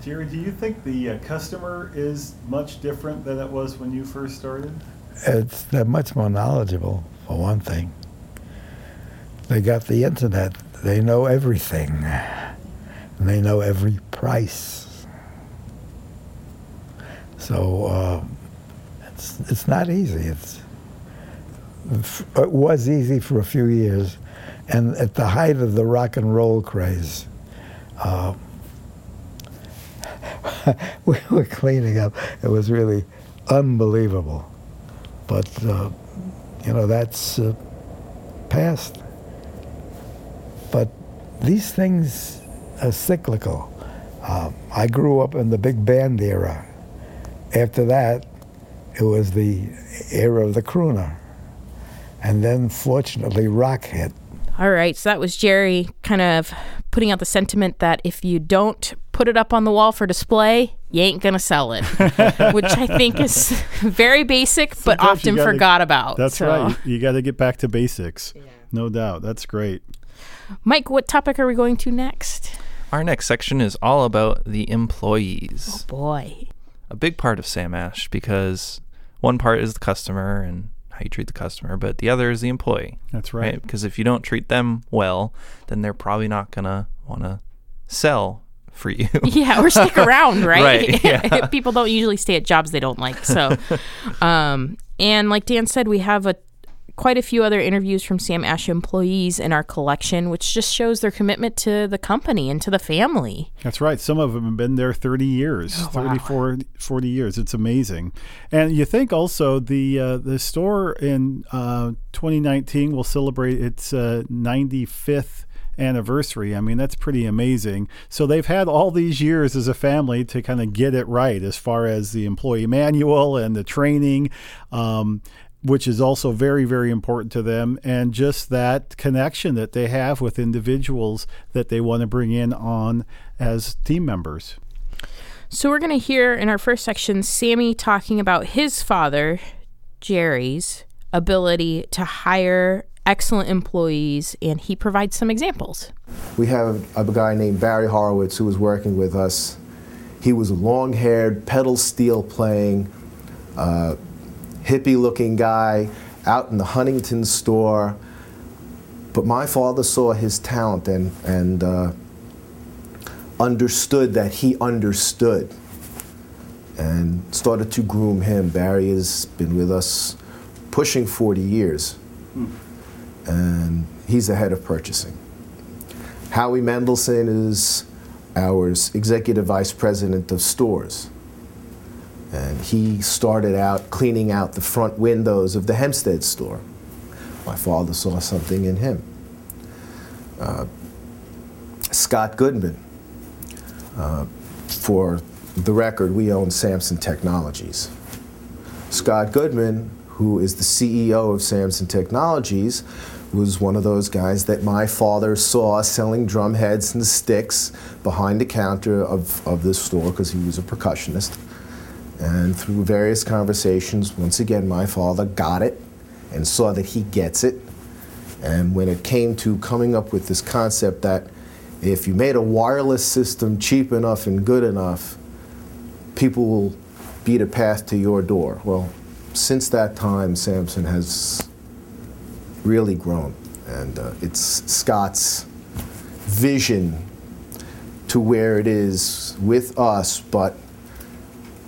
Jerry, do you think the uh, customer is much different than it was when you first started? It's they're much more knowledgeable, for one thing. They got the internet. They know everything. And they know every price. So uh, it's it's not easy. It's it was easy for a few years, and at the height of the rock and roll craze, uh, (laughs) we were cleaning up. It was really unbelievable. But, uh, you know, that's uh, past. But these things are cyclical. Uh, I grew up in the big band era. After that, it was the era of the crooner. And then, fortunately, rock hit. All right, so that was Jerry kind of putting out the sentiment that if you don't put it up on the wall for display, you ain't gonna sell it, (laughs) which I think is very basic but Sometimes you often gotta- forgot about. That's So, right. You, got to get back to basics. No doubt. That's great. Mike, what topic are we going to next? Our next section is all about the employees. Oh boy, a big part of Sam Ash because one part is the customer and how you treat the customer, but the other is the employee. That's right. Because if you don't treat them well, then they're probably not gonna want to sell for you. (laughs) yeah, or stick (laughs) around, right? Right, (laughs) yeah. People don't usually stay at jobs they don't like. So, um, and like Dan said, we have a quite a few other interviews from Sam Ash employees in our collection, which just shows their commitment to the company and to the family. That's right. Some of them have been there 30 years, Oh, wow. 34, 40 years. It's amazing. And you think also the uh, the store in uh, 2019 will celebrate its uh, 95th anniversary. I mean, that's pretty amazing. So they've had all these years as a family to kind of get it right as far as the employee manual and the training. Um, which is also very, very important to them, and just that connection that they have with individuals that they want to bring in on as team members. So, we're going to hear in our first section Sammy talking about his father, Jerry's ability to hire excellent employees, and he provides some examples. We have a guy named Barry Horowitz who was working with us. He was a long haired, pedal steel playing, uh, hippie looking guy out in the Huntington store. But my father saw his talent and, and uh, understood that he understood and started to groom him. Barry has been with us pushing 40 years, and he's the head of purchasing. Howie Mendelson is our executive vice president of stores. And he started out cleaning out the front windows of the Hempstead store. My father saw something in him. Uh, Scott Goodman. Uh, for the record, we own Samson Technologies. Scott Goodman, who is the CEO of Samson Technologies, was one of those guys that my father saw selling drum heads and sticks behind the counter of, of this store because he was a percussionist. And through various conversations, once again, my father got it and saw that he gets it. And when it came to coming up with this concept that if you made a wireless system cheap enough and good enough, people will beat a path to your door. Well, since that time, Samson has really grown. And uh, it's Scott's vision to where it is with us, but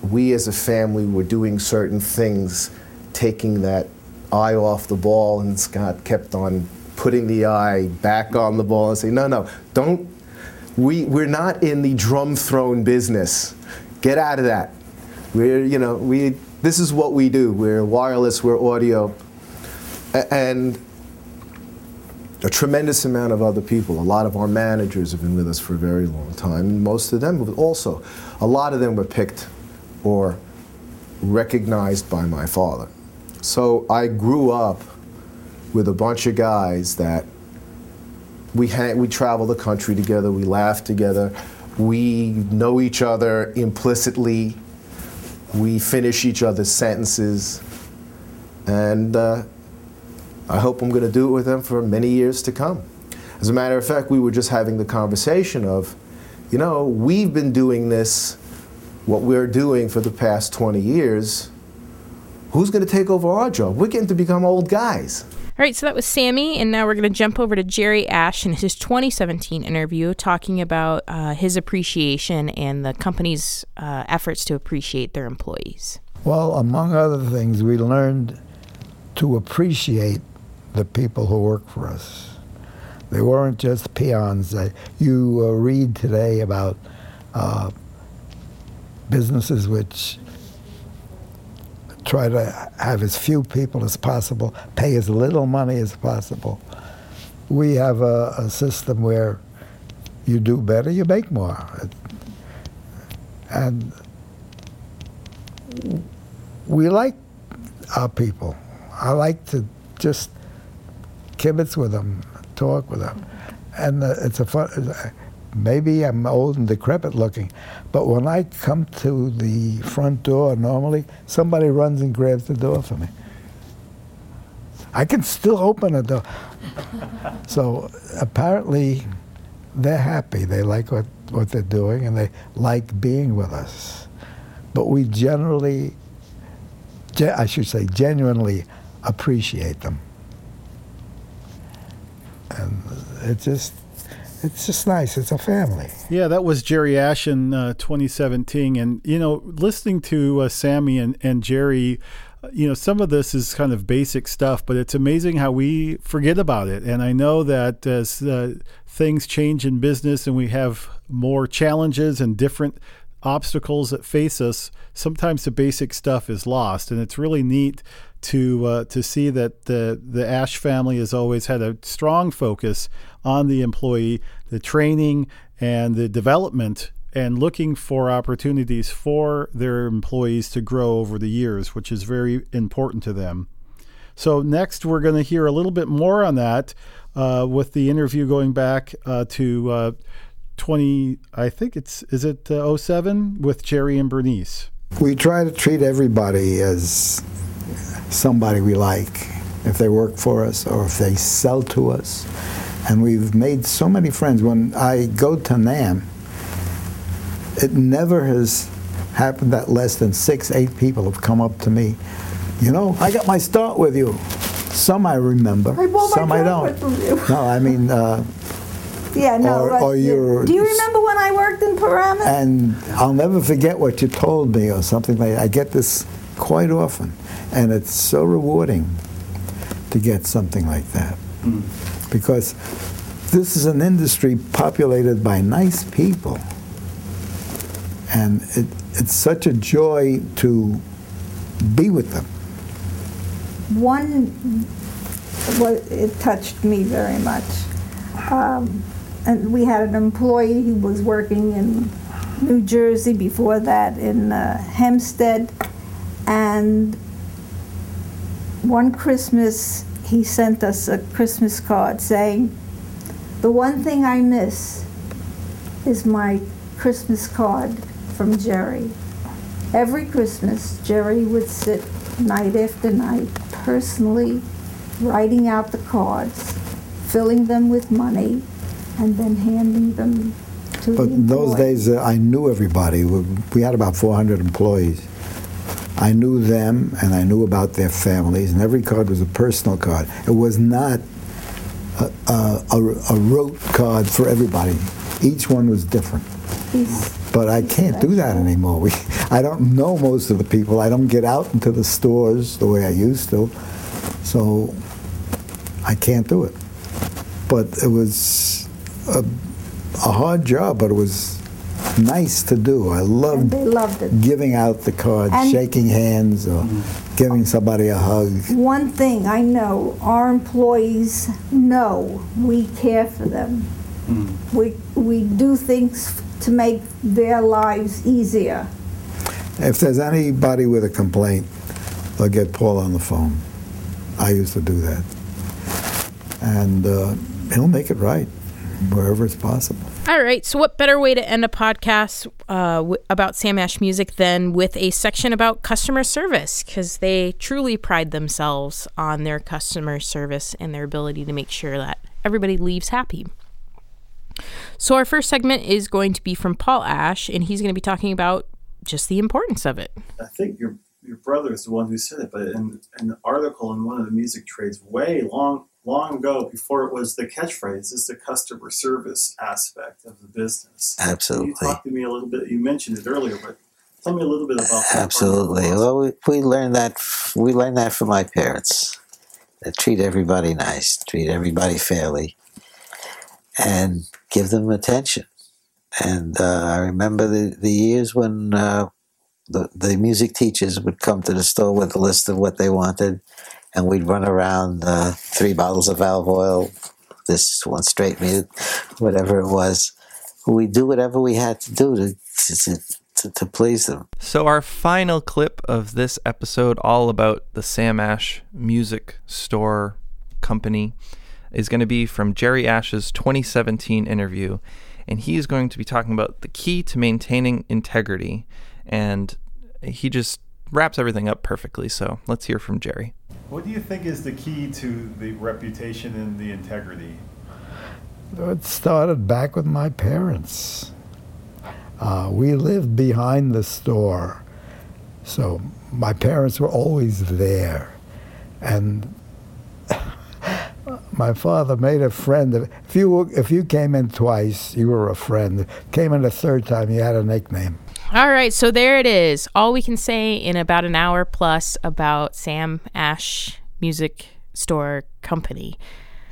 we as a family were doing certain things, taking that eye off the ball, and Scott kept on putting the eye back on the ball and saying, no, no, don't, we, we're not in the drum throne business. Get out of that. We're, you know, we, this is what we do. We're wireless, we're audio. And a tremendous amount of other people. A lot of our managers have been with us for a very long time, and most of them also. A lot of them were picked or recognized by my father. So I grew up with a bunch of guys that we we travel the country together, we laugh together, we know each other implicitly, we finish each other's sentences, and uh, I hope I'm going to do it with them for many years to come. As a matter of fact, we were just having the conversation of, you know, we've been doing this what we're doing for the past 20 years, who's going to take over our job? We're getting to become old guys. All right, so that was Sammy, and now we're going to jump over to Jerry Ash in his 2017 interview talking about uh, his appreciation and the company's uh, efforts to appreciate their employees. Well, among other things, we learned to appreciate the people who work for us. They weren't just peons. That you uh, read today about uh, businesses which try to have as few people as possible, pay as little money as possible. We have a, a system where you do better, you make more. And we like our people. I like to just kibitz with them, talk with them. And uh, it's a fun, maybe I'm old and decrepit looking, but when I come to the front door, normally somebody runs and grabs the door for me. I can still open a door. so apparently, they're happy. They like what, what they're doing and they like being with us. But we generally, I should say, genuinely appreciate them. And it just, it's just nice. It's a family. Yeah, that was Jerry Ash in uh, 2017. And, you know, listening to uh, Sammy and, and Jerry, uh, you know, some of this is kind of basic stuff, but it's amazing how we forget about it. And I know that as uh, things change in business and we have more challenges and different obstacles that face us, sometimes the basic stuff is lost. And it's really neat to uh, to see that the the Ash family has always had a strong focus on the employee, the training and the development and looking for opportunities for their employees to grow over the years, which is very important to them. So, next, we're going to hear a little bit more on that uh, with the interview going back uh, to uh, 20, I think it's, is it uh, 07 with Jerry and Bernice? We try to treat everybody as somebody we like if they work for us or if they sell to us. And we've made so many friends. When I go to NAMM, it never has happened that less than six, eight people have come up to me. You know, I got my start with you. Some I remember, I my some I don't. (laughs) No, I mean, uh, Yeah, no. Or- or do you remember when I worked in Paramus? and I'll never forget what you told me or something like that. I get this quite often, and it's so rewarding to get something like that because this is an industry populated by nice people, and it, it's such a joy to be with them. One, well, it touched me very much. Um, and we had an employee who was working in New Jersey before that in uh, Hempstead, and one Christmas he sent us a Christmas card saying, "The one thing I miss is my Christmas card from Jerry." Every Christmas, Jerry would sit night after night, personally writing out the cards, filling them with money, and then handing them to the But in those days, uh, I knew everybody. We we had about 400 employees. I knew them, and I knew about their families, and every card was a personal card. It was not a, a, a, a rote card for everybody. Each one was different. He's- But I can't do that anymore. We, I don't know most of the people. I don't get out into the stores the way I used to, so I can't do it. But it was a, a hard job, but it was nice to do. I and loved they loved it. giving out the cards, And- shaking hands, or giving somebody a hug. One thing I know, our employees know we care for them. We, we do things to make their lives easier. If there's anybody with a complaint, they'll get Paul on the phone. I used to do that. And uh, he'll make it right wherever it's possible. All right. So, what better way to end a podcast uh, w- about Sam Ash music than with a section about customer service? Because they truly pride themselves on their customer service and their ability to make sure that everybody leaves happy. So, our first segment is going to be from Paul Ash, and he's going to be talking about just the importance of it. I think your your brother is the one who said it, but in, in an article in one of the music trades way long long ago, before it was the catchphrase, is the customer service aspect of the business. Absolutely. You talked to me a little bit. You mentioned it earlier, but tell me a little bit about that part of the Absolutely. Well, we, we learned that we learned that from my parents. They treat everybody nice, treat everybody fairly, and give them attention. And uh, I remember the, the years when uh, the the music teachers would come to the store with a list of what they wanted, and we'd run around uh, three bottles of valve oil, this one straight mute, whatever it was. We'd do whatever we had to do to to, to, to please them. So, our final clip of this episode, all about the Sam Ash Music Store Company, is going to be from Jerry Ash's 2017 interview. And he is going to be talking about the key to maintaining integrity. And he just wraps everything up perfectly. So, let's hear from Jerry. What do you think is the key to the reputation and the integrity? It started back with my parents. Uh, we lived behind the store, so my parents were always there. And (laughs) my father made a friend. Of, if you if you came in twice, you were a friend. Came in a third time, you had a nickname. All right, so there it is. All we can say in about an hour plus about Sam Ash Music Store Company.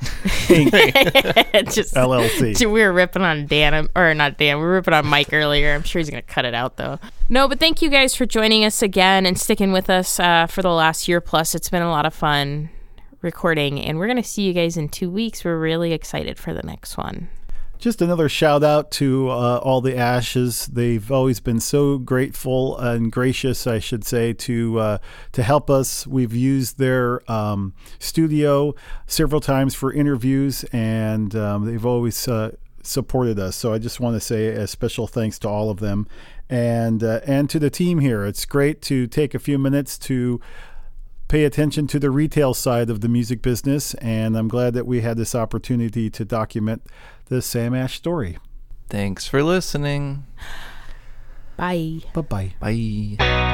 (laughs) Just LLC. (laughs) We were ripping on Dan, or not Dan. We were ripping on Mike earlier. I'm sure he's gonna cut it out though. No, but thank you guys for joining us again and sticking with us uh, for the last year plus. It's been a lot of fun recording, and we're gonna see you guys in two weeks. We're really excited for the next one. Just another shout out to uh, all the Ashes. They've always been so grateful and gracious, I should say, to uh, to help us. We've used their um, studio several times for interviews, and um, they've always uh, supported us. So I just want to say a special thanks to all of them, and uh, and to the team here. It's great to take a few minutes to pay attention to the retail side of the music business, and I'm glad that we had this opportunity to document the Sam Ash story. Thanks for listening. Bye. Bye bye. Bye.